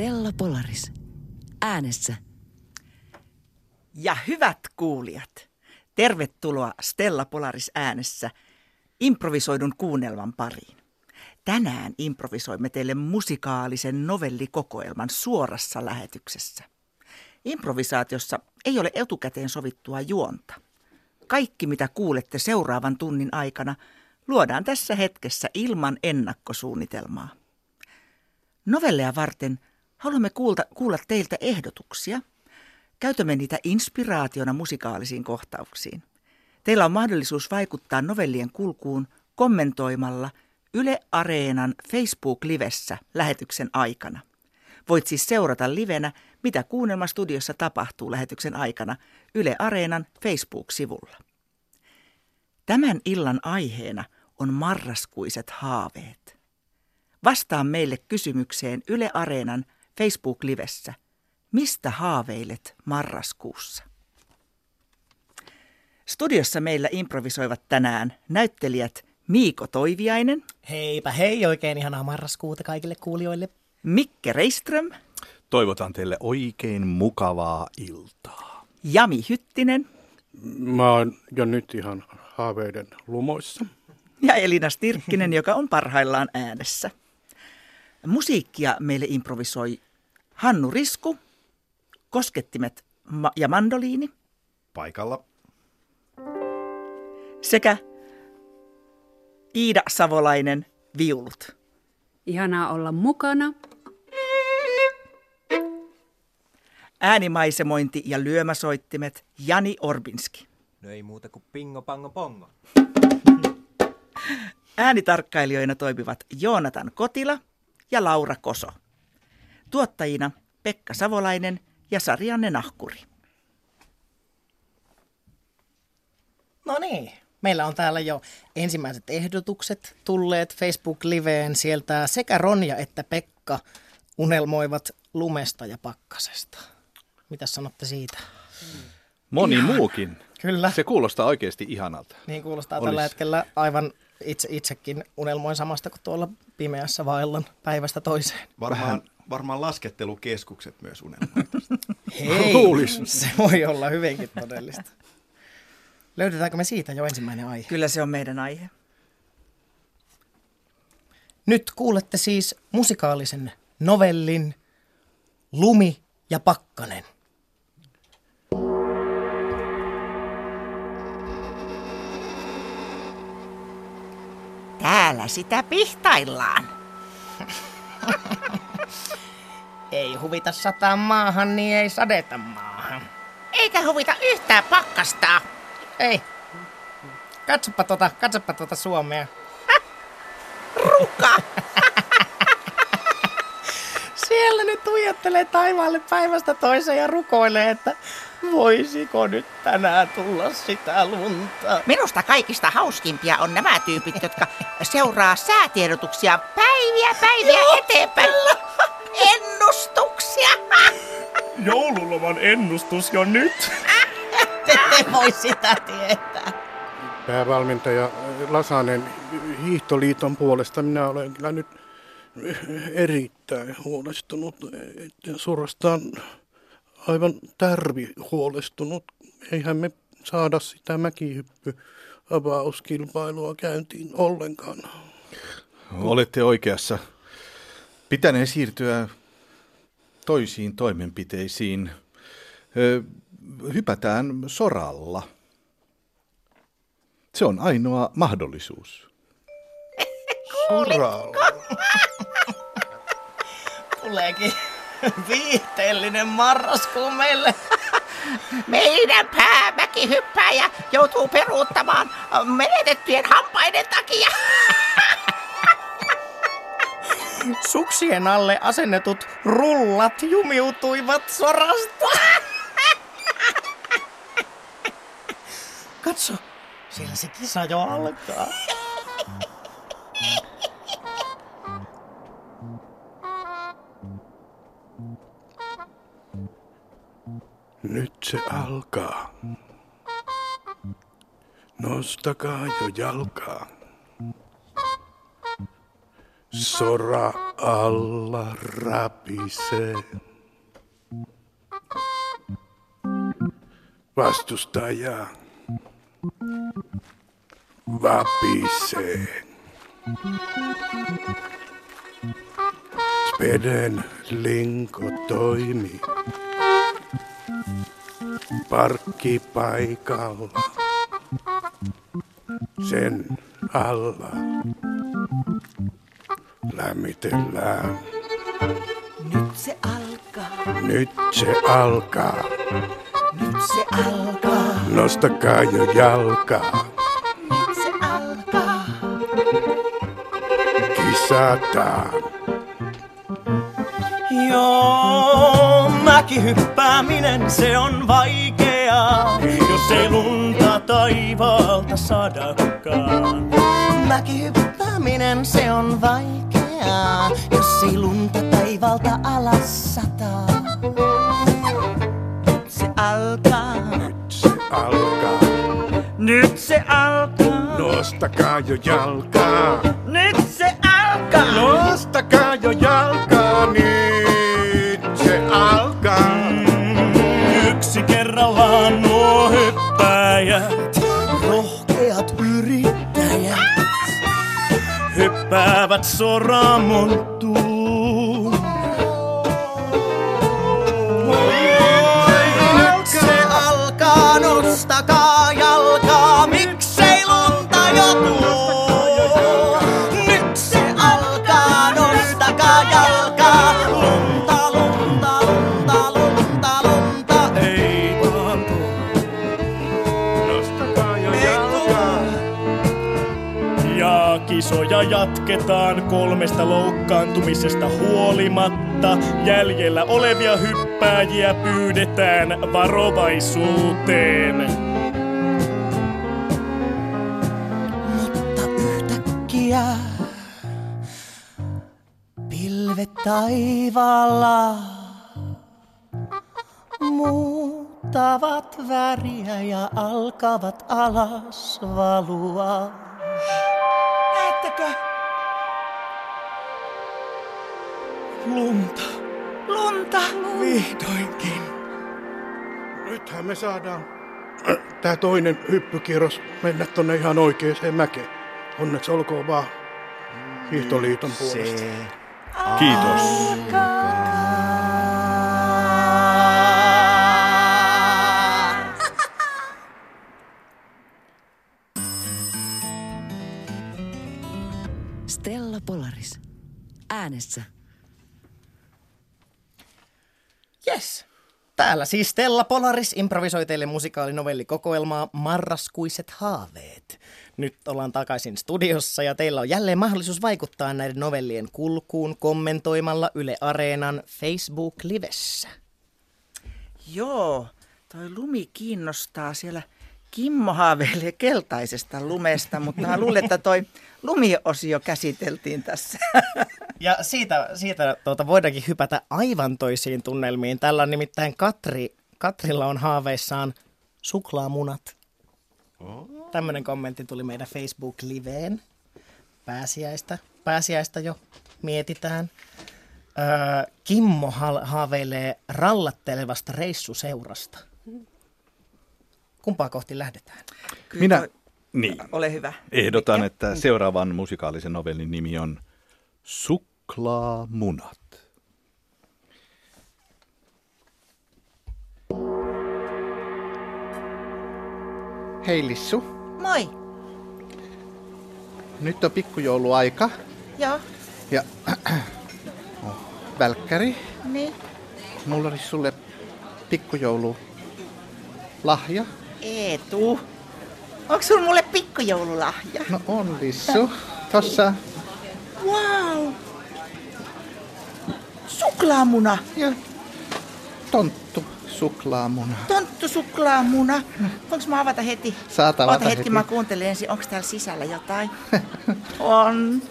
Stella Polaris. Äänessä. Ja hyvät kuulijat, tervetuloa Stella Polaris äänessä improvisoidun kuunnelman pariin. Tänään improvisoimme teille musikaalisen novellikokoelman suorassa lähetyksessä. Improvisaatiossa ei ole etukäteen sovittua juonta. Kaikki, mitä kuulette seuraavan tunnin aikana, luodaan tässä hetkessä ilman ennakkosuunnitelmaa. Novelleja varten haluamme kuulta, kuulla teiltä ehdotuksia. Käytämme niitä inspiraationa musikaalisiin kohtauksiin. Teillä on mahdollisuus vaikuttaa novellien kulkuun kommentoimalla Yle Areenan Facebook-livessä lähetyksen aikana. Voit siis seurata livenä, mitä kuunnelmastudiossa tapahtuu lähetyksen aikana Yle Areenan Facebook-sivulla. Tämän illan aiheena on marraskuiset haaveet. Vastaa meille kysymykseen Yle Areenan Facebook-livessä. Mistä haaveilet marraskuussa? Studiossa meillä improvisoivat tänään näyttelijät Miiko Toiviainen, Heipä hei, oikein ihanaa marraskuuta kaikille kuulijoille. Mikke Reiström, Toivotan teille oikein mukavaa iltaa. Jami Hyttinen Mä oon jo nyt ihan haaveiden lumoissa. ja Elina Stirkkinen, joka on parhaillaan äänessä. Musiikkia meille improvisoi Hannu Risku, koskettimet ma- ja mandoliini Paikalla. sekä Iida Savolainen viulut. Ihanaa olla mukana. Äänimaisemointi ja lyömäsoittimet Jani Orbinski. No ei muuta kuin pingo pango pongo. Äänitarkkailijoina toimivat Joonatan Kotila ja Laura Koso. Tuottajina Pekka Savolainen ja Sarianne Nahkuri. No niin, meillä on täällä jo ensimmäiset ehdotukset tulleet Facebook-liveen. Sieltä sekä Ronja että Pekka unelmoivat lumesta ja pakkasesta. Mitä sanotte siitä? Moni muukin. Kyllä, Se kuulostaa oikeasti ihanalta. niin kuulostaa Olis. tällä hetkellä aivan itse, itsekin unelmoin samasta kuin tuolla pimeässä vaellan päivästä toiseen. Varmaan, varmaan laskettelukeskukset myös unelmoivat. Hei, Luulis. se voi olla hyvinkin todellista. Löydetäänkö me siitä jo ensimmäinen aihe? Kyllä se on meidän aihe. Nyt kuulette siis musikaalisen novellin Lumi ja Pakkanen. Täällä sitä pihtaillaan. Ei huvita sataa maahan, niin ei sadeta maahan. Eikä huvita yhtään pakkastaa. Ei. Katsopa tota, katsopa tota Suomea. Ruka! Siellä nyt tuijottelee taivaalle päivästä toiseen ja rukoilee, että voisiko nyt tänään tulla sitä lunta. Minusta kaikista hauskimpia on nämä tyypit, jotka seuraa säätiedotuksia päiviä päiviä eteenpäin. Ennustuksia. Joululoman ennustus jo nyt. Te ette voi sitä tietää. Päävalmentaja Lasanen Hiihtoliiton puolesta minä olen kyllä nyt erittäin huolestunut. että Suorastaan aivan tärvi huolestunut. Eihän me saada sitä mäkihyppy avauskilpailua käyntiin ollenkaan. Olette oikeassa. Pitänee siirtyä toisiin toimenpiteisiin. Ö, hypätään soralla. Se on ainoa mahdollisuus. Soralla. Tuleekin viihteellinen marraskuu meille. Meidän päämäkihyppääjä joutuu peruuttamaan menetettyjen hampaiden takia. Suksien alle asennetut rullat jumiutuivat sorasta. Katso, siellä se kisa jo alkaa. Nyt se alkaa. Nostakaa jo jalkaa. Sora alla rapisee. Vastustaja vapisee. Speden linko toimi parkkipaikalla. Sen alla lämmitellään. Nyt se alkaa, Nyt se alkaa. nyt se alkaa, Nostakaa jo jalkaa. nyt se alkaa. Kisataan. Joo, mäkihyppääminen se on vaikeaa, jos ei lunta taivaalta sadakaan. Mäkihyppääminen se on vaikeaa, jos ei lunta taivalta alas sataa. Se alkaa, Nyt se alkaa. Nyt se alkaa, Nostakaa jo jalkaa. nyt se alkaa. Nostakaa jo jalkaa. Hyppäävät soramonttuun. Jatketaan kolmesta loukkaantumisesta huolimatta. Jäljellä olevia hyppääjiä pyydetään varovaisuuteen. Mutta yhtäkkiä pilvet taivaalla muuttavat väriä ja alkavat alas valua. näettekö? Lunta. Lunta. Vihdoinkin. Nythän me saadaan tämä toinen hyppykierros mennä tonne ihan oikeaan mäkeen. Onneksi olkoon vaan Hiihtoliiton puolesta. Se Kiitos. Stella Polaris. Äänessä. Yes. Täällä siis Stella Polaris improvisoi teille musikaalinovelli-kokoelmaa Marraskuiset haaveet. Nyt ollaan takaisin studiossa ja teillä on jälleen mahdollisuus vaikuttaa näiden novellien kulkuun kommentoimalla Yle Areenan Facebook-livessä. Joo, toi lumi kiinnostaa siellä. Kimmo haaveilee keltaisesta lumesta, mutta mä luulen, että toi lumiosio käsiteltiin tässä. Ja siitä, siitä tuota, voidaankin hypätä aivan toisiin tunnelmiin. Tällä on nimittäin Katri, Katrilla on haaveissaan suklaamunat. Tämmöinen kommentti tuli meidän Facebook-liveen. Pääsiäistä, pääsiäistä jo mietitään. Öö, Kimmo ha- haaveilee rallattelevasta reissuseurasta. Kumpaa kohti lähdetään? Kyllä Minä, toi- niin, Ole hyvä. ehdotan, että seuraavan musikaalisen novellin nimi on Suklaamunat. Hei Lissu, Moi. nyt on pikkujouluaika Joo, ja oh, välkkäri, niin. mulla olisi sulle pikkujoulu lahja. Eetu. Onko sulla mulle pikkujoululahja? No on Lissu, tossa Wow. Suklaamuna. ja tonttu suklaamuna. Tonttu suklaamuna. Voinko mä avata heti? Saat avata Ota hetki, heti. mä kuuntelen ensin. Onko täällä sisällä jotain? On.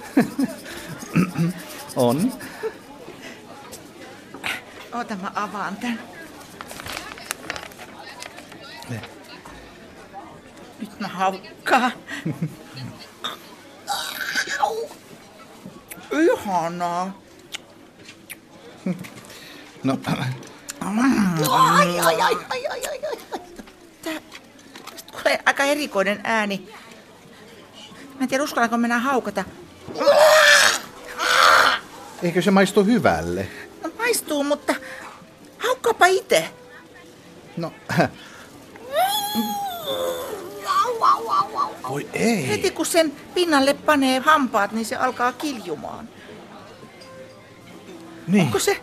On. Ota, mä avaan tän. Nyt mä haukkaan. Au. Ihanaa. No, Ai, ai, ai, ai, ai, ai, ai. Tää tästä tulee aika erikoinen ääni. Mä en tiedä, uskallanko mennä haukata. eikö se maistu hyvälle? No, maistuu, mutta haukkaapa itse. No, voi ei. Heti kun sen pinnalle panee hampaat, niin se alkaa kiljumaan. Niin. Onko se,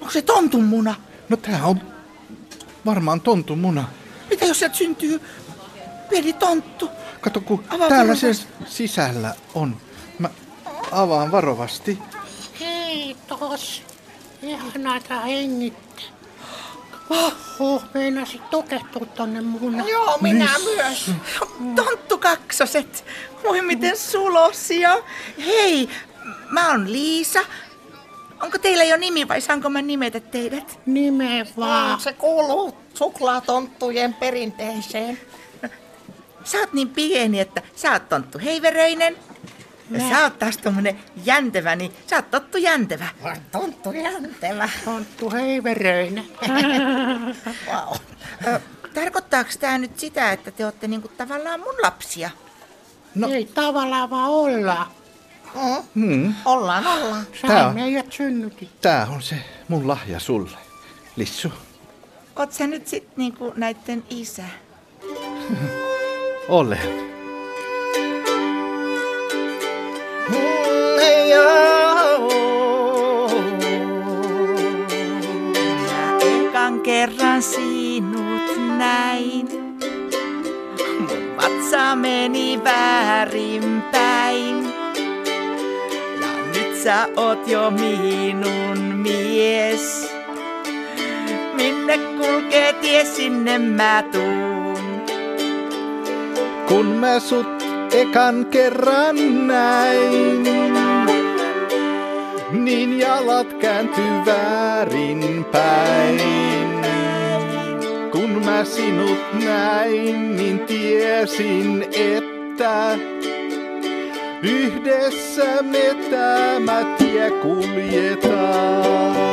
onko se tontun muna? No tää on varmaan tontun muna. Mitä jos sieltä syntyy pieni tonttu? Kato, kun Avaa täällä se sisällä on. Mä avaan varovasti. Kiitos. Ihanaa tää hengittää. Oho, meinasit tukehtua tonne mun. Joo, minä myös. Tonttu kaksoset. Voi miten sulosia. Hei, mä oon Liisa. Onko teillä jo nimi vai saanko mä nimetä teidät? Nime vaan. Se kuuluu suklaatonttujen perinteeseen. Sä oot niin pieni, että sä oot tonttu heiveröinen. Ja sä oot taas tommonen jäntevä, niin sä oot tottu jäntevä. Tonttu jäntevä. Tonttu heiveröinen. Wow. Ö, Tarkoittaako tää nyt sitä, että te ootte niinku tavallaan mun lapsia? No. Ei tavallaan vaan olla. Hmm. Ollaan, ollaan. Tää Sähän on- meidät synnytit. Tää on se mun lahja sulle. Lissu, Oot sä nyt sit niinku näitten isä? olen. Mä ekan kerran sinut näin. Mun vatsa meni väärinpäin. Ja nyt sä oot jo minun mies. Minne kulkee tie, sinne mä tuun. Kun mä sut ekan kerran näin, niin jalat käänty väärinpäin. Kun mä sinut näin, niin tiesin, että yhdessä me tämä tie kuljetaan.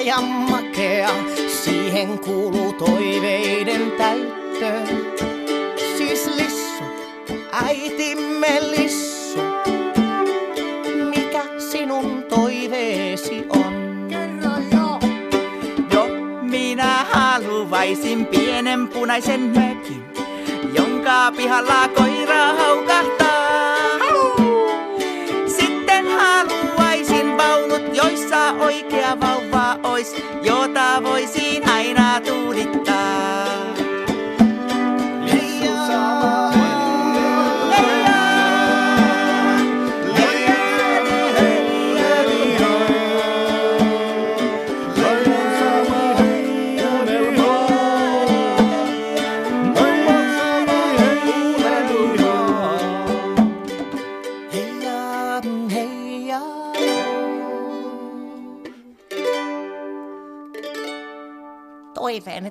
Ja makea. Siihen kuuluu toiveiden täyttö. Siis Lissu, äitimme Lissu. Mikä sinun toiveesi on? Kerro jo. Jo minä haluaisin pienen punaisen mökin, jonka pihalla koira haukahtaa. Sitten haluaisin vaunut, joissa oikea vauva jota voisin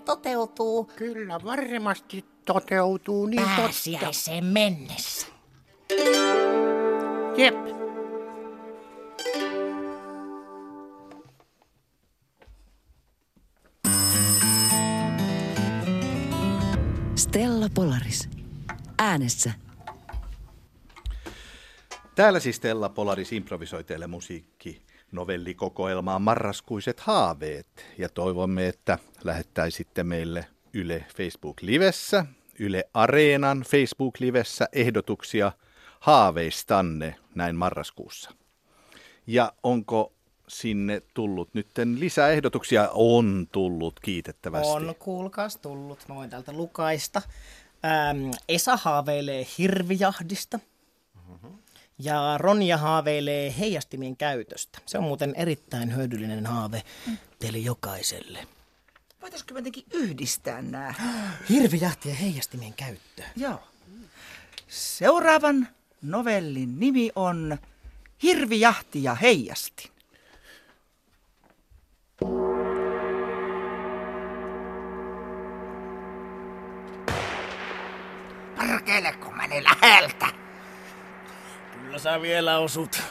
toteutuu Kyllä varmasti toteutuu niin totta. pääsiäiseen mennessä. Jep. Stella Polaris. Äänessä. Täällä siis Stella Polaris improvisoi teille musiikki novellikokoelmaa Marraskuiset haaveet ja toivomme, että lähettäisitte meille Yle Facebook-livessä, Yle Areenan Facebook-livessä ehdotuksia haaveistanne näin marraskuussa. Ja onko sinne tullut nytten lisää ehdotuksia? On tullut kiitettävästi. On kuulkaas tullut noin täältä Lukaista. Ähm, Esa haaveilee hirvijahdista. Ja Ronja haaveilee heijastimien käytöstä. Se on muuten erittäin hyödyllinen haave teille jokaiselle. Voitaisikö me jotenkin yhdistää nämä? Hirvijahti ja heijastimien käyttö. Joo. Seuraavan novellin nimi on Hirvijahti ja heijastin. Perkele, kun meni läheltä. Kyllä sä vielä osut.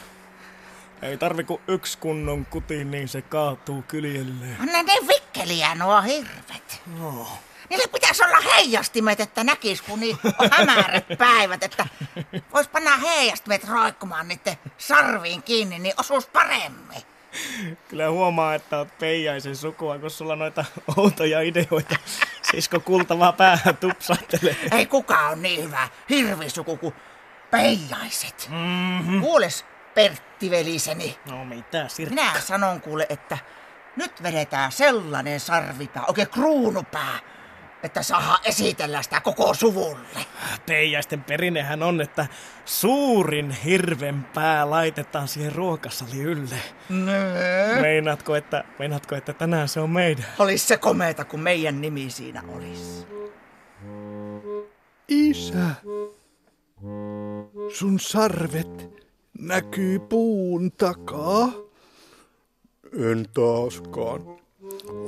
Ei tarvi kuin yksi kunnon kuti, niin se kaatuu kyljelleen. On ne vikkeliä nuo hirvet. No. Niille pitäisi olla heijastimet, että näkis, kun niin on hämärät päivät, että vois panna heijastimet roikkumaan niiden sarviin kiinni, niin osuus paremmin. Kyllä huomaa, että oot Peijaisen sukua, kun sulla noita outoja ideoita. Sisko kultavaa päähän tupsahtelee. Ei kukaan on niin hyvä hirvisuku kuin peijaiset. Mm-hmm. Kuules, Pertti veliseni. No mitä, Sirkka? Minä sanon kuule, että nyt vedetään sellainen sarvipää, oikein kruunupää, että saadaan esitellä sitä koko suvulle. Peijaisten perinnehän on, että suurin hirven pää laitetaan siihen ruokasali ylle. Nö. Meinaatko, että, meinaatko, että tänään se on meidän? Olis se komeeta, kun meidän nimi siinä olisi. Isä, sun sarvet näkyy puun takaa. En taaskaan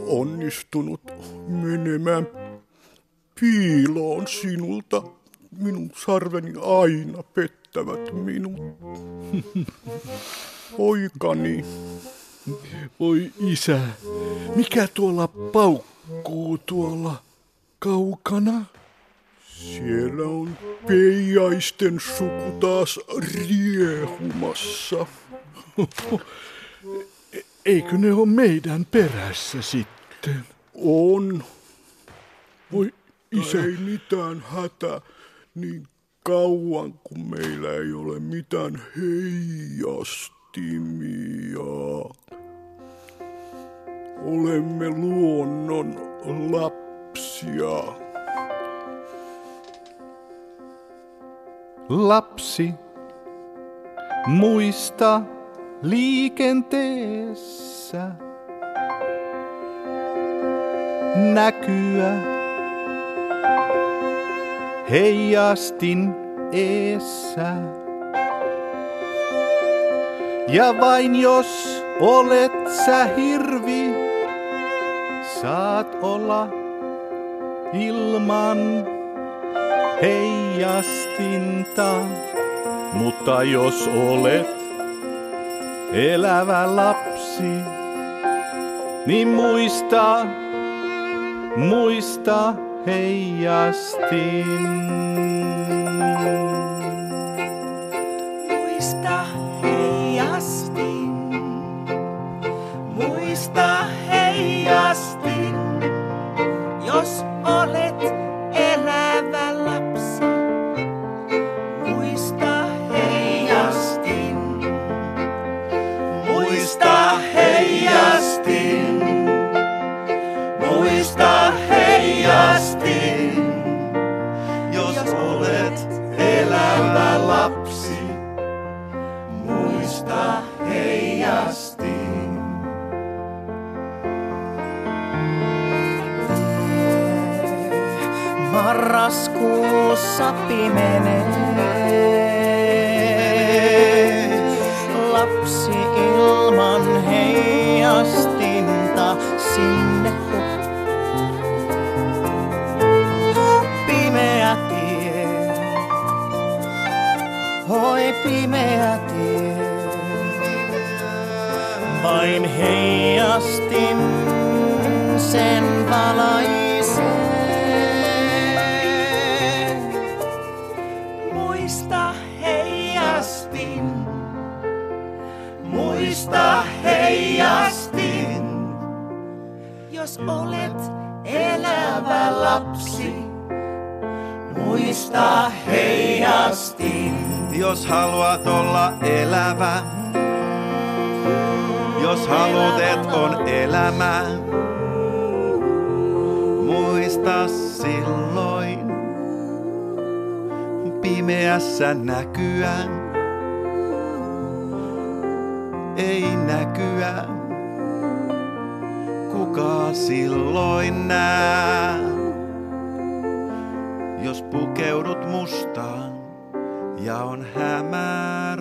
onnistunut menemään piiloon sinulta. Minun sarveni aina pettävät minut. Poikani. Oi isä, mikä tuolla paukkuu tuolla kaukana? Siellä on peijaisten suku taas riehumassa. Eikö ne ole meidän perässä sitten? On. Voi isä, ei mitään hätä niin kauan kuin meillä ei ole mitään heijastimia. Olemme luonnon lapsia. Lapsi, muista liikenteessä näkyä heijastin eessä. Ja vain jos olet sä hirvi, saat olla ilman heijastinta. Mutta jos olet elävä lapsi, niin muista, muista heijastin. Marraskuussa pimenee. Lapsi ilman heijastinta sinne Pimeä tie, oi pimeä tie. Vain heijastin sen valaisee. Muista heijastin, Jos haluat olla elävä, jos halutet on elämä, muista silloin pimeässä näkyä. Ei näkyä, kuka silloin nää, jos pukeudut mustaan ja on hämärää.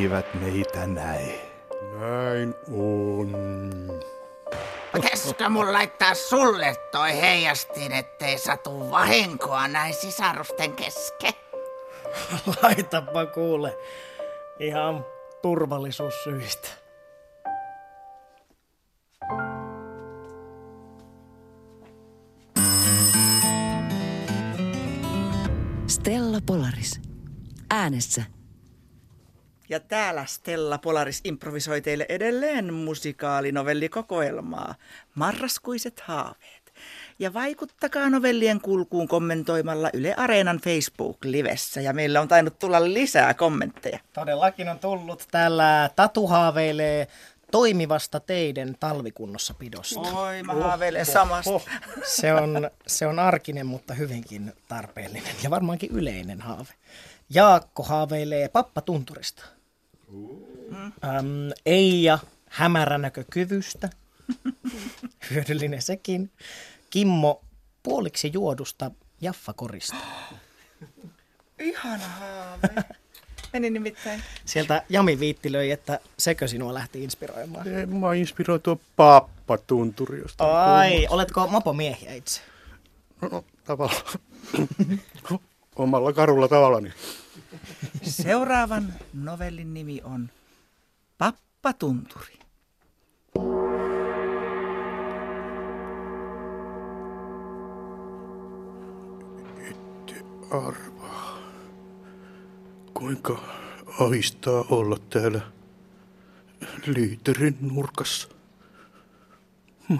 Eivät meitä näe. Näin on. Pitäisikö mun laittaa sulle toi heijastin, ettei satu vahinkoa näin sisarusten kesken? Laitapa kuule. Ihan turvallisuussyistä. Stella Polaris. Äänessä. Ja täällä Stella Polaris improvisoi teille edelleen musikaalinovelliko-koelmaa Marraskuiset haaveet. Ja vaikuttakaa novellien kulkuun kommentoimalla Yle Areenan Facebook-livessä. Ja meillä on tainnut tulla lisää kommentteja. Todellakin on tullut. Täällä Tatu haaveilee toimivasta teiden talvikunnossapidosta. Oi, mä haaveilen samasta. Se on, se on arkinen, mutta hyvinkin tarpeellinen ja varmaankin yleinen haave. Jaakko haaveilee pappatunturista. Äm, Eija hämäränäkökyvystä. Hyödyllinen sekin. Kimmo puoliksi juodusta jaffakorista. Ihana haave. Meni nimittäin. Sieltä Jami viittilöi, että sekö sinua lähti inspiroimaan. Mä inspiroitua pappatunturiosta. Ai, oletko mopomiehiä itse? No, tavallaan. Omalla karulla tavallani. Seuraavan novellin nimi on Pappatunturi. Arvaa. Kuinka ahistaa olla täällä liiterin nurkassa. Mä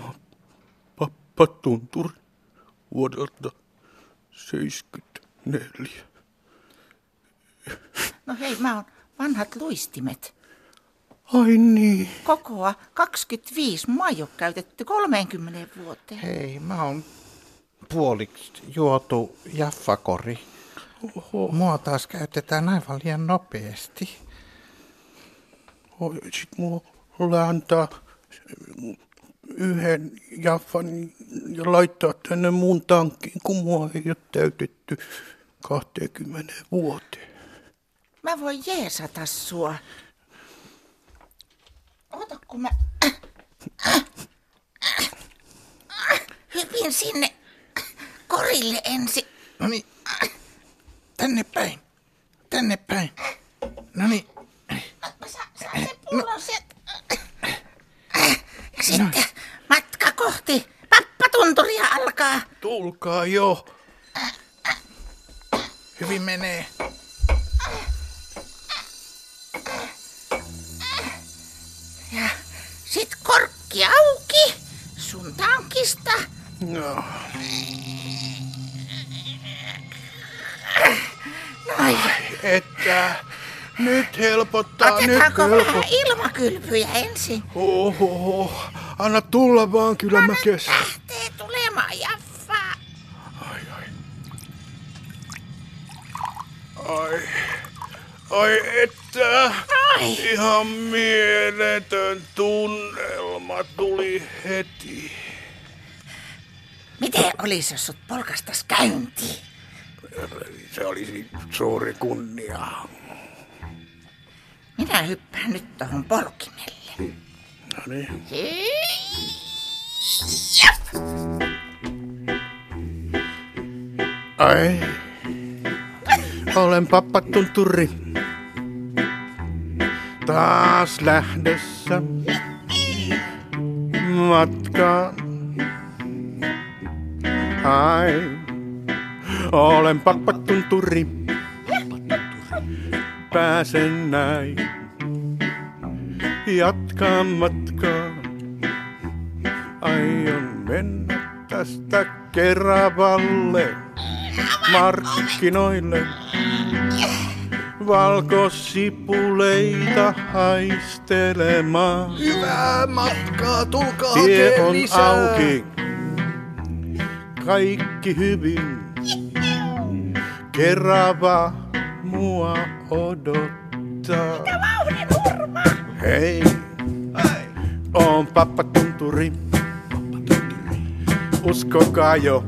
pappatunturi vuodelta 74. No hei, mä oon vanhat luistimet. Ai niin. Kokoa 25, mä oon käytetty 30 vuoteen. Hei, mä oon puoliksi juotu jaffakori. Oho. Mua taas käytetään aivan liian nopeasti. Oi, Sit mulle antaa yhden jaffan ja laittaa tänne mun tankkiin, kun mua ei ole täytetty 20 vuoteen. Mä voin jeesata sua. Ota, kun mä hypin sinne korille ensin. No niin, tänne päin. Tänne päin. No niin. Mä saan, saan sen pullon sieltä. Ja sitten matka kohti pappatunturia alkaa. Tulkaa jo. Hyvin menee. Sit korkki auki sun tankista. No. Noin. Että nyt helpottaa, Otetaanko nyt vähän helpottaa. ilmakylpyjä ensin? Oho, anna tulla vaan, kyllä mä kestän. Lähtee tulemaan jaffaa. Ai, ai että, Ai. ihan mieletön tunnelma tuli heti. Miten olisi, jos sut polkastas käyntiin? Se olisi suuri kunnia. Minä hyppään nyt tuohon polkimelle. No niin. Ai, olen pappatunturi. Taas lähdössä matkaan. Ai, olen pappatunturi. Pääsen näin jatkaa matkaa. Aion mennä tästä Keravalle markkinoille. Valkosipuleita haistelemaan. Hyvää matkaa, tulkaa Tie hakee on lisää. auki, kaikki hyvin. Kerava mua odottaa. Hei, on pappa tunturi. Uskokaa jo,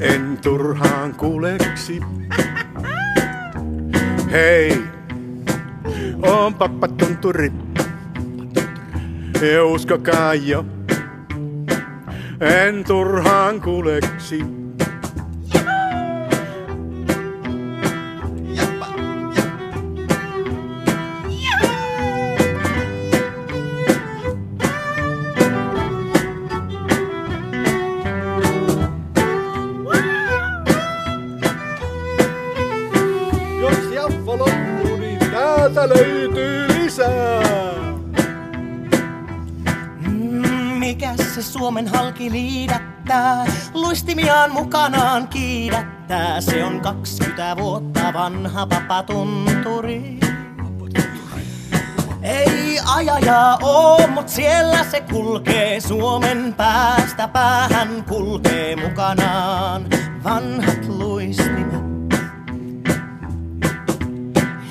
en turhaan kuuleksi. Hei, on pappa tunturi. Ja uskokaa jo, en turhaan kuuleksi. Suomen halki liidättää, luistimiaan mukanaan kiidättää. Se on 20 vuotta vanha papatunturi. Ei ajajaa oo, mut siellä se kulkee Suomen päästä päähän kulkee mukanaan vanhat luistimet.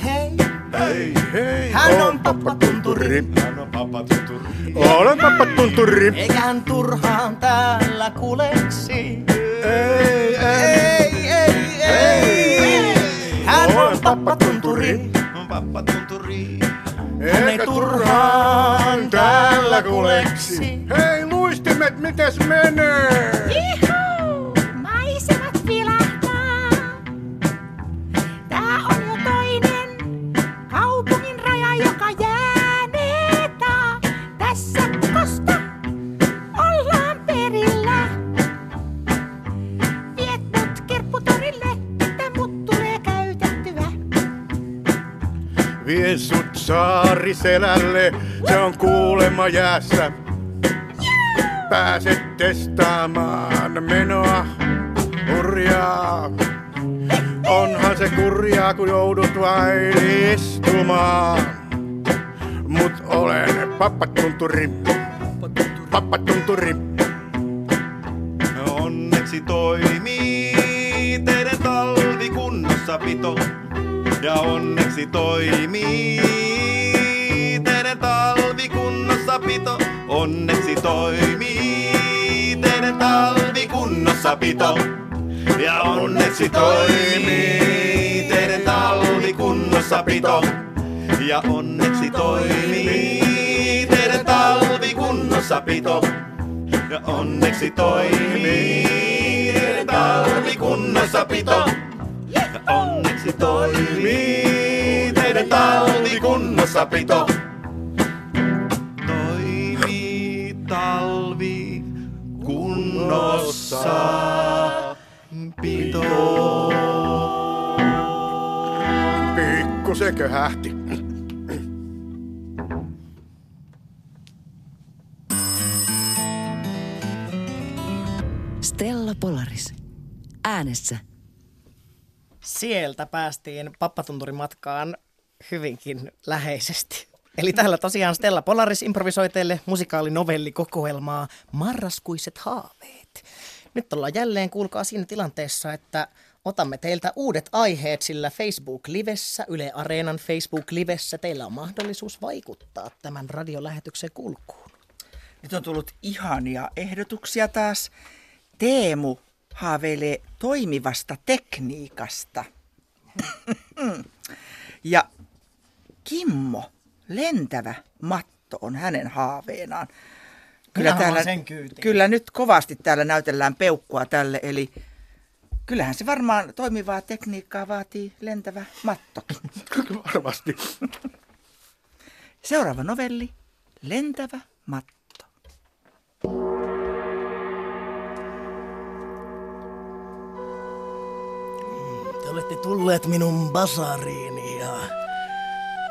Hei, Hei, hei, hän on pappatunturi. Hän on pappatunturi. Olen pappatunturi. Eikä hän turhaan täällä kuleksi. Ei, ei, ei, ei. Hän on pappatunturi. On pappatunturi. Hän ei turhaan täällä kuleksi. Hei, luistimet, mites menee? Ihu, Vien sut saariselälle, se on kuulema jäässä. Pääset testaamaan menoa hurjaa. Onhan se kurjaa, kun joudut vain istumaan. Mut olen pappatunturi, pappatunturi. Onneksi toimii teidän talvikunnossapito. Ja onneksi toimii teidän talvikunnossapito. Onneksi toimii teidän talvikunnossapito. Ja onneksi toimii teidän talvikunnossapito. Ja onneksi toimii teidän talvikunnossapito. Ja onneksi toimii teidän talvikunnossapito. Ja onneksi toimii teidän talvikunnossapito. Toimii talvi kunnossa pito. Pikku se köhähti. Stella Polaris. Äänessä. Sieltä päästiin pappatunturin matkaan hyvinkin läheisesti. Eli täällä tosiaan Stella Polaris improvisoi teille musikaalinovelli-kokoelmaa Marraskuiset haaveet. Nyt ollaan jälleen, kuulkaa siinä tilanteessa, että otamme teiltä uudet aiheet, sillä Facebook-livessä, Yle Areenan Facebook-livessä teillä on mahdollisuus vaikuttaa tämän radiolähetyksen kulkuun. Nyt on tullut ihania ehdotuksia taas. Teemu haaveilee toimivasta tekniikasta. ja Kimmo, lentävä matto on hänen haaveenaan. Minä haluan sen kyytiin. kyllä nyt kovasti täällä näytellään peukkua tälle, eli kyllähän se varmaan toimivaa tekniikkaa vaatii lentävä mattokin. Varmasti. Seuraava novelli, Lentävä matto. Te olette tulleet minun basariini ja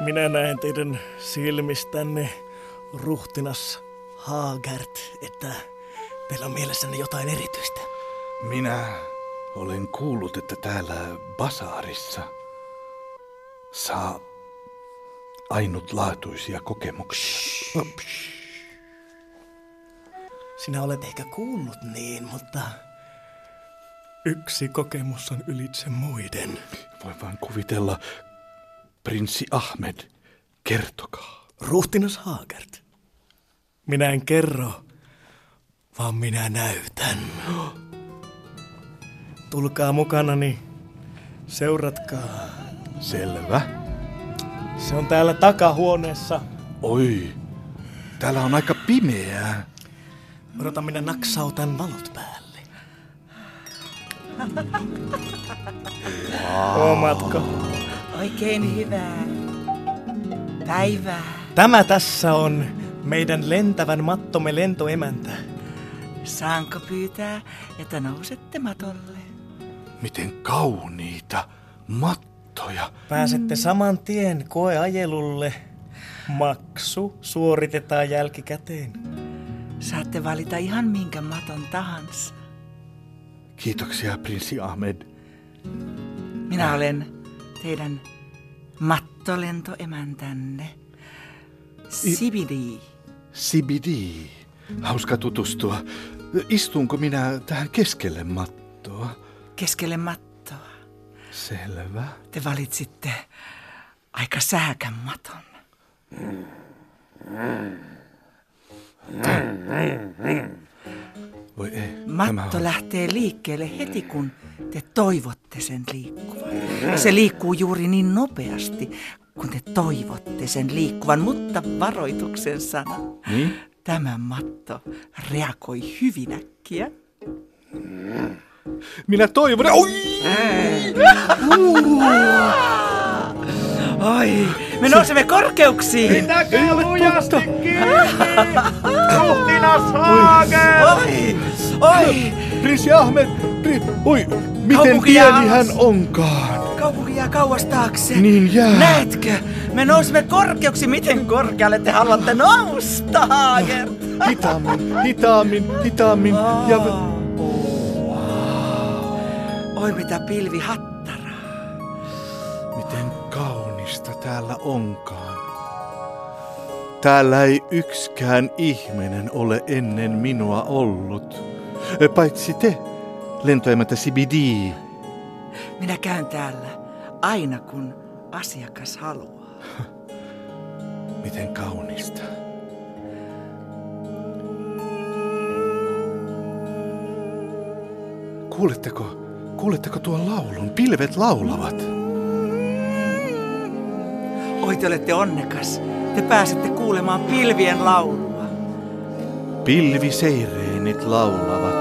Minä näen teidän silmistänne, ruhtinas Haagert, että teillä on mielessänne jotain erityistä. Minä olen kuullut, että täällä basaarissa saa ainutlaatuisia kokemuksia. Sinä olet ehkä kuullut niin, mutta yksi kokemus on ylitse muiden. Voin vain kuvitella, prinssi Ahmed, kertokaa. Ruhtinas Haagert. Minä en kerro, vaan minä näytän. Tulkaa mukanani, seuratkaa. Selvä. Se on täällä takahuoneessa. Oi, täällä on aika pimeää. Odota, minä naksautan valot päälle. Omatko? Oikein hyvää. Päivää. Tämä tässä on meidän lentävän mattomme lentoemäntä. Saanko pyytää, että nousette matolle? Miten kauniita mattoja. Pääsette saman tien koeajelulle. Maksu suoritetaan jälkikäteen. Saatte valita ihan minkä maton tahansa. Kiitoksia, prinssi Ahmed. Minä olen teidän mattolentoemäntänne. Sibidi. Sibidi. Hauska tutustua. Istunko minä tähän keskelle mattoa? Keskelle mattoa. Selvä. Te valitsitte aika sääkän maton. Voi ei. Matto lähtee liikkeelle heti, kun te toivotte sen liikkuvan. Se liikkuu juuri niin nopeasti, kun te toivotte sen liikkuvan, mutta varoituksen sana. Niin? Tämä matto reagoi hyvin äkkiä. Minä toivon... Oi! Oi, me nousemme korkeuksiin. Pitäkää lujasti kiinni! Ruhtinas Hagen! Oi, oi! Prinssi Ahmed! Pri... Oi, miten Kaupunki pieni hän onkaan. Kaupunki jää kauas taakse. Niin jää. Näetkö? Me nousemme korkeuksi. Miten korkealle te haluatte nousta, Hager? Hitaammin, hitaammin, hitaammin. Ja... Oi mitä pilvi kaunista täällä onkaan. Täällä ei yksikään ihminen ole ennen minua ollut. Paitsi te, lentoemäntä Sibidi. Minä käyn täällä aina kun asiakas haluaa. Miten kaunista. Kuuletteko, kuuletteko tuon laulun? Pilvet laulavat. Oi te olette onnekas. Te pääsette kuulemaan pilvien laulua. Pilviseireenit laulavat.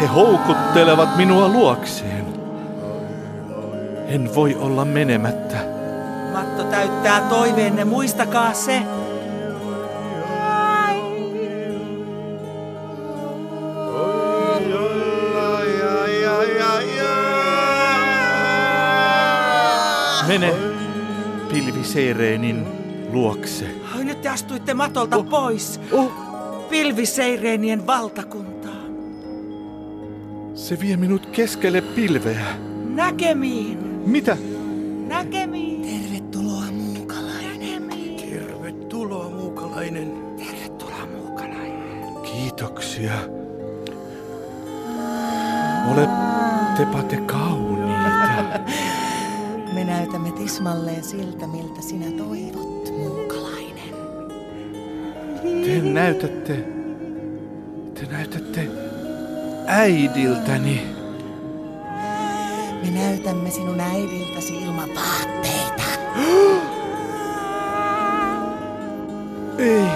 He houkuttelevat minua luokseen. En voi olla menemättä. Matto täyttää toiveenne, muistakaa se. Mene pilviseireenin luokse. Oi, nyt te astuitte matolta oh. pois. Oh. Pilviseireenien valtakuntaan. Se vie minut keskelle pilveä. Näkemiin. Mitä? Näkemiin. Tervetuloa muukalainen. Tervetuloa muukalainen. Tervetuloa muukalainen. Kiitoksia. Olettepa te tismalleen siltä, miltä sinä toivot, muukalainen. Te näytätte... Te näytätte äidiltäni. Me näytämme sinun äidiltäsi ilman vaatteita. Ei.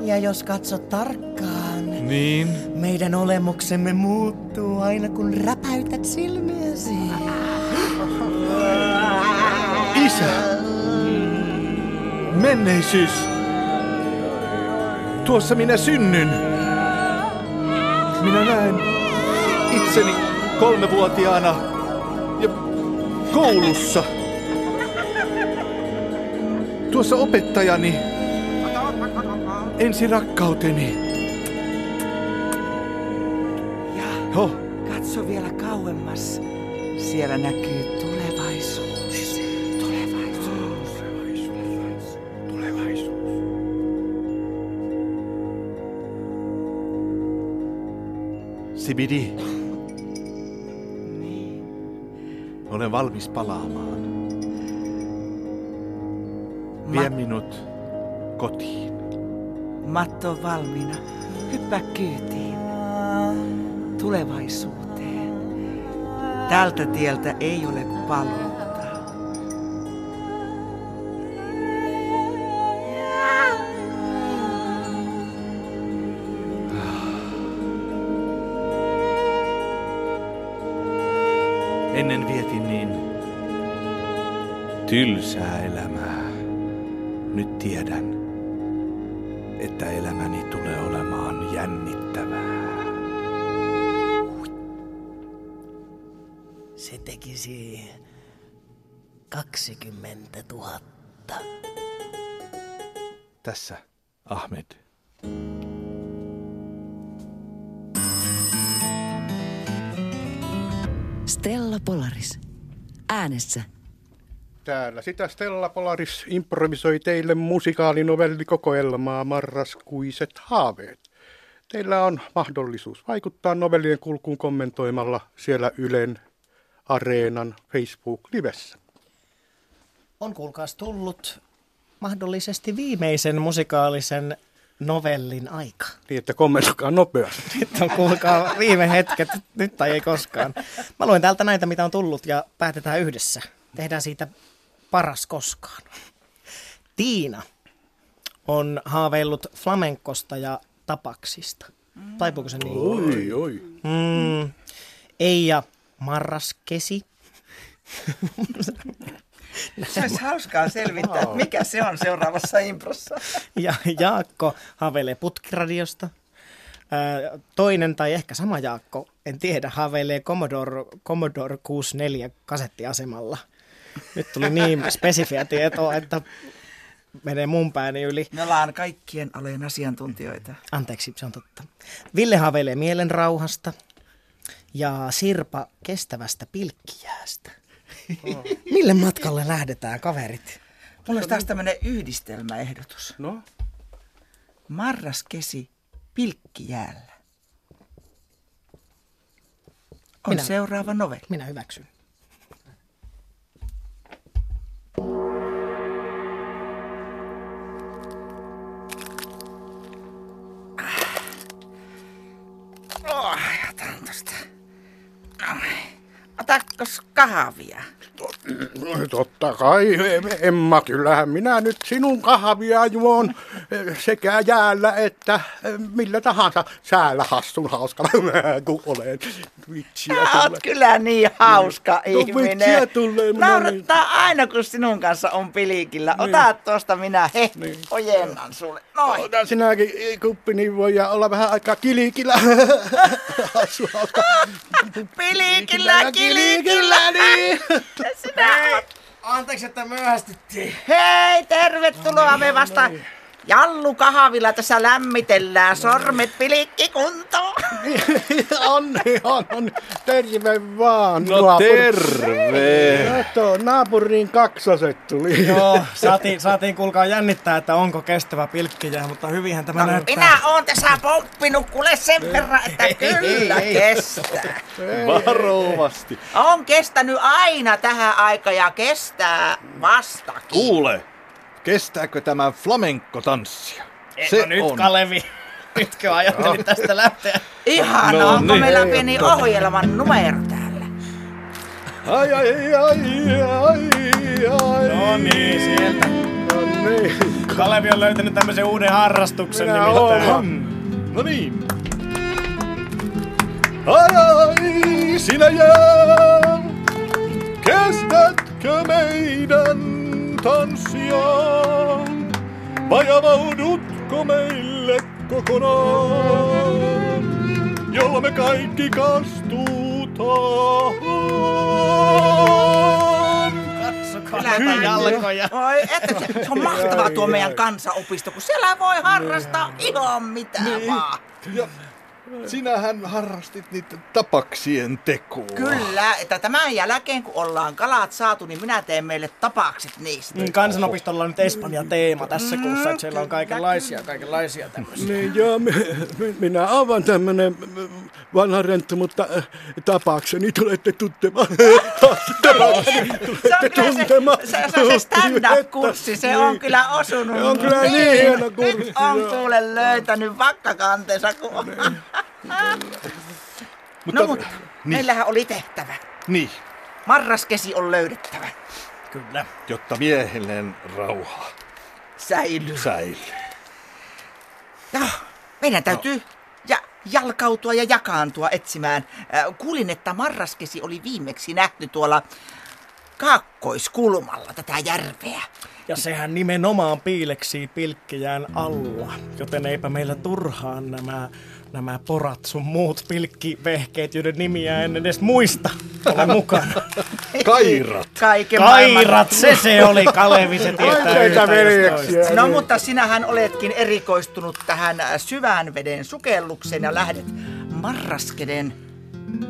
Ja jos katsot tarkkaan, Niin. meidän olemuksemme muuttuu aina kun räpäytät silmiäsi. Isä! Menneisyys! Tuossa minä synnyn. Minä näen itseni kolmevuotiaana ja koulussa. Tuossa opettajani, ensi rakkauteni. Ja oh. katso vielä kauemmas. Siellä näkyy tulevaisuus. Tulevaisuus. Tulevaisuus. Sibidi. Olen valmis palaamaan. Vie minut kotiin. Matto valmiina. Hyppää kyytiin. Tulevaisuuteen. Tältä tieltä ei ole paluuta. Ennen vietin niin tylsää elämää. Nyt tiedän, tekisi 20 000. Tässä, Ahmed. Stella Polaris. Äänessä. Täällä sitä Stella Polaris improvisoi teille musikaalinnovellikokoelmaa Marraskuiset haaveet. Teillä on mahdollisuus vaikuttaa novellien kulkuun kommentoimalla siellä Ylen Areenan Facebook-livessä. On kuulkaas tullut mahdollisesti viimeisen musikaalisen novellin aika. Niin, että kommentoikaa nopeasti. Nyt on kuulkaa viime hetket, nyt tai ei koskaan. Mä luen täältä näitä, mitä on tullut ja päätetään yhdessä. Tehdään siitä paras koskaan. Tiina on haaveillut flamenkosta ja tapaksista. Taipuuko se niin? Oi, oi. Mm. Eija Marraskesi. Se olisi hauskaa selvittää, että mikä se on seuraavassa improssa. Ja Jaakko haaveilee putkiradiosta. Toinen tai ehkä sama Jaakko, en tiedä, haaveilee Commodore, Commodore 64 kasettiasemalla. Nyt tuli niin spesifiä tietoa, että menee mun pääni yli. Me ollaan kaikkien alojen asiantuntijoita. Anteeksi, se on totta. Ville haaveilee mielenrauhasta ja Sirpa kestävästä pilkkijäästä. Mille matkalle lähdetään, kaverit? Mulla olisi taas tämmöinen yhdistelmäehdotus. No? Marraskesi pilkkijäällä. On Minä- seuraava novelli. Minä hyväksyn. Oh, Otakkos kahvia? No, Totta kai, Emma, kyllähän minä nyt sinun kahvia juon sekä jäällä että millä tahansa säällä hassun hauskana, kun olen. Vitsiä Sä tulee. oot kyllä niin hauska No, ihminen. vitsiä tulee, minä Naurattaa aina, kun sinun kanssa on pilikillä. Ota tuosta minä, he, ojennan sulle. Noin. Ota sinäkin kuppi, niin voi olla vähän aikaa kilikillä. Hassu hauska. Pilikillä, kilikillä, niin. Sinä oot. Anteeksi, että myöhästyttiin. Hei, tervetuloa. Me vasta Jallu kahvilla tässä lämmitellään. Sormet pilikki kuntoon. on, on, on. Terve vaan. No naapuri. terve. Kato, naapurin kaksoset tuli. Joo, saatiin, saatiin kuulkaa jännittää, että onko kestävä pilkkijää, mutta hyvinhän tämä No, näyttää. minä oon tässä pomppinut kuule sen verran, että kyllä kestää. Varovasti. On kestänyt aina tähän aikaan ja kestää vastakin. Kuule, kestääkö tämä flamenco-tanssia? Se no nyt, Kalevi. Nytkö ajattelit tästä lähteä? Ihana, No onko niin. meillä pieni ohjelman numero täällä? Ai, ai, ai, ai, ai. No niin, sieltä. No niin. Kalevi on löytänyt tämmöisen uuden harrastuksen Minä nimittäin. No niin. Ai, ai, sinä jää. Kestätkö meidän tanssia? Vai avaudutko meille kokonaan? jolla me kaikki kastutaan. Katsokaa nyt jalkoja. Oi, että se, se on mahtavaa tuo meidän kansanopisto, kun siellä voi harrastaa ihan mitä Niin. vaan. Ja sinähän harrastit niitä tapaksien tekoa. Kyllä, että tämän jälkeen kun ollaan kalat saatu, niin minä teen meille tapakset niistä. Niin, kansanopistolla on nyt Espanja teema tässä kuussa, että siellä on kaikenlaisia, kaikenlaisia tämmöisiä. Niin joo, mi- mi- minä olen tämmönen vanha renttu, mutta äh, tapaakseni tulette tuntemaan. Tapaakseni Se on tulette kyllä tuntemaan. se, se, se, on se stand-up-kurssi, se on kyllä osunut. Se on kyllä niin hieno kurssi, Nyt on kuule löytänyt vakkakanteensa. Mutta, no mutta, meillähän oli tehtävä. Niin, Marraskesi on löydettävä. Kyllä. jotta miehellen rauha Säilyy. säilyy. Joo, meidän täytyy ja jalkautua ja jakaantua etsimään. Äh, Kuulin, että marraskesi oli viimeksi nähty tuolla kaakkoiskulmalla tätä järveä. Ja sehän nimenomaan piileksii pilkkejään alla, joten eipä meillä turhaan nämä, nämä porat sun muut pilkkivehkeet, joiden nimiä en edes muista, ole mukana. Kairat. Kaiken Kairat, se se oli Kalevi, se tietää. No mutta sinähän oletkin erikoistunut tähän äh, syvään veden sukellukseen ja lähdet marraskeden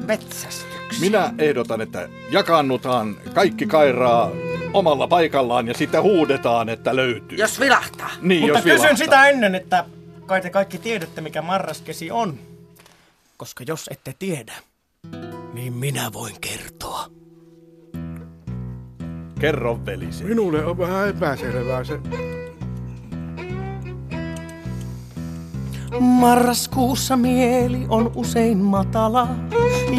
metsästykseen. Minä ehdotan, että jakannutaan kaikki kairaa omalla paikallaan ja sitten huudetaan, että löytyy. Jos vilahtaa. Niin, Mutta jos kysyn vilahtaa. sitä ennen, että kai te kaikki tiedätte, mikä marraskesi on. Koska jos ette tiedä, niin minä voin kertoa. Kerro velisi. Minulle on vähän epäselvää se. Marraskuussa mieli on usein matala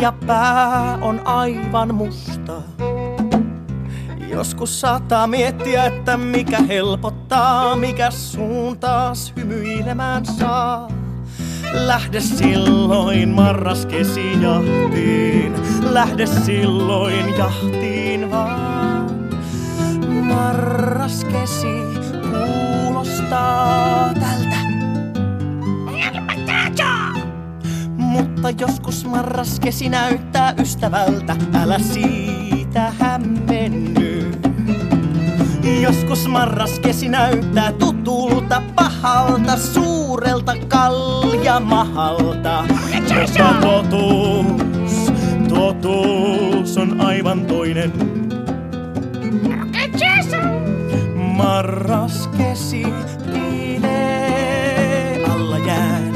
ja pää on aivan musta. Joskus saattaa miettiä, että mikä helpottaa, mikä suun taas hymyilemään saa. Lähde silloin marraskesi jahtiin, lähde silloin jahtiin vaan. Marraskesi kuulostaa tältä. Mutta joskus marraskesi näyttää ystävältä, älä siitä hämmenny. Joskus marraskesi näyttää tutulta, pahalta, suurelta kaljamahalta. Mutta totuus, totuus on aivan toinen. Marraskesi piilee alla jään.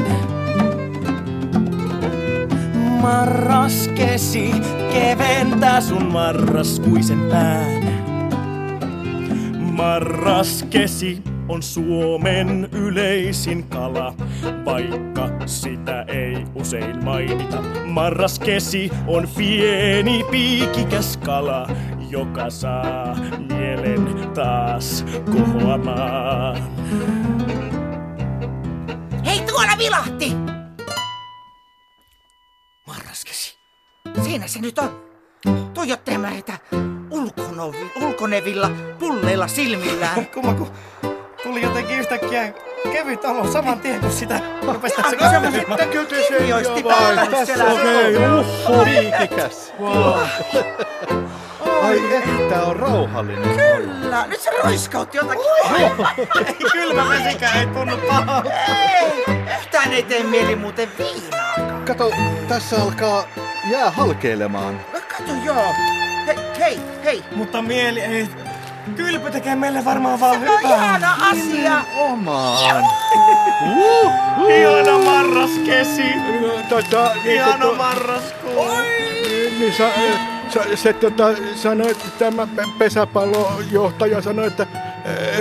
Marraskesi keventää sun marraskuisen pään. Marraskesi on Suomen yleisin kala, vaikka sitä ei usein mainita. Marraskesi on pieni piikikäs kala, joka saa mielen taas kohoamaan. Hei, tuolla vilahti! Marraskesi. Siinä se nyt on. Tuijottelemaan heitä ulkonovi, ulkonevilla, pulleilla silmillään. Kumma, kun tuli jotenkin yhtäkkiä kevyt olo saman tien, kun sitä rupesi tässä. Näkyykö se jo vai? Tässä on hei, uhu. Ai että on rauhallinen. Kyllä, nyt se roiskautti jotakin. Ei kylmä vesikään ei tunnu pahalta. Ei, yhtään ei tee mieli muuten viinaa. Kato, tässä alkaa jää halkeilemaan. Kato joo. Hei, hei, hei. Mutta mieli ei... Kylpy tekee meille varmaan vaan Se on hyvää. ihana asia. Omaan. Ihana marraskesi. Tota, niin, Ihana tota, marraskuu. niin, niin sa, sa, se tota, sanoi, että tämä pe- pesäpallojohtaja sanoi, että,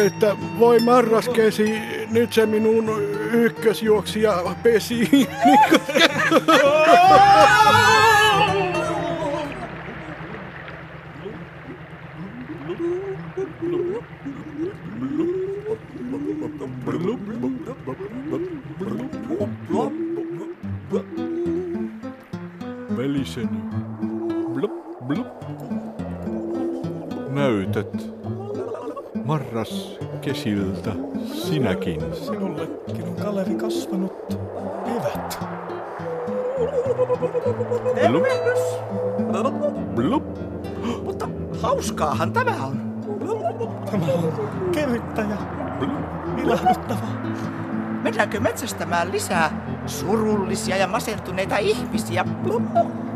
että voi marraskesi, nyt se minun ykkösjuoksija pesi. Veliseni. Blup, blup. Näytät marras kesiltä sinäkin. Sinullekin on Kalevi kasvanut evät. Tervehdys. Blup. Mutta hauskaahan tämä on. Tämä on kevyttä ja ilahduttavaa. Mennäänkö metsästämään lisää surullisia ja masentuneita ihmisiä? Mennään.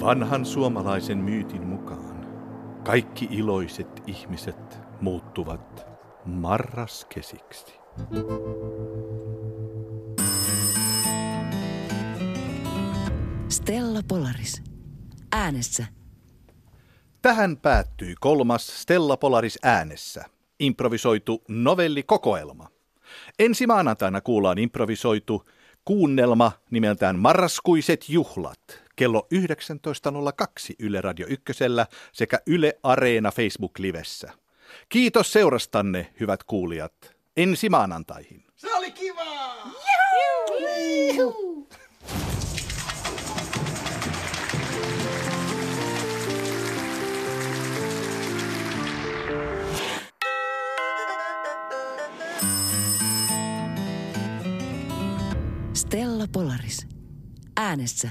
Vanhan suomalaisen myytin mukaan kaikki iloiset ihmiset muuttuvat marraskesiksi. Stella Polaris. Äänessä. Tähän päättyi kolmas Stella Polaris äänessä. Improvisoitu novellikokoelma. Ensi maanantaina kuullaan improvisoitu kuunnelma nimeltään Marraskuiset juhlat kello 19.02 Yle Radio Ykkösellä sekä Yle Areena Facebook-livessä. Kiitos seurastanne, hyvät kuulijat. Ensi maanantaihin. Se oli kivaa! Stella Polaris. Äänessä.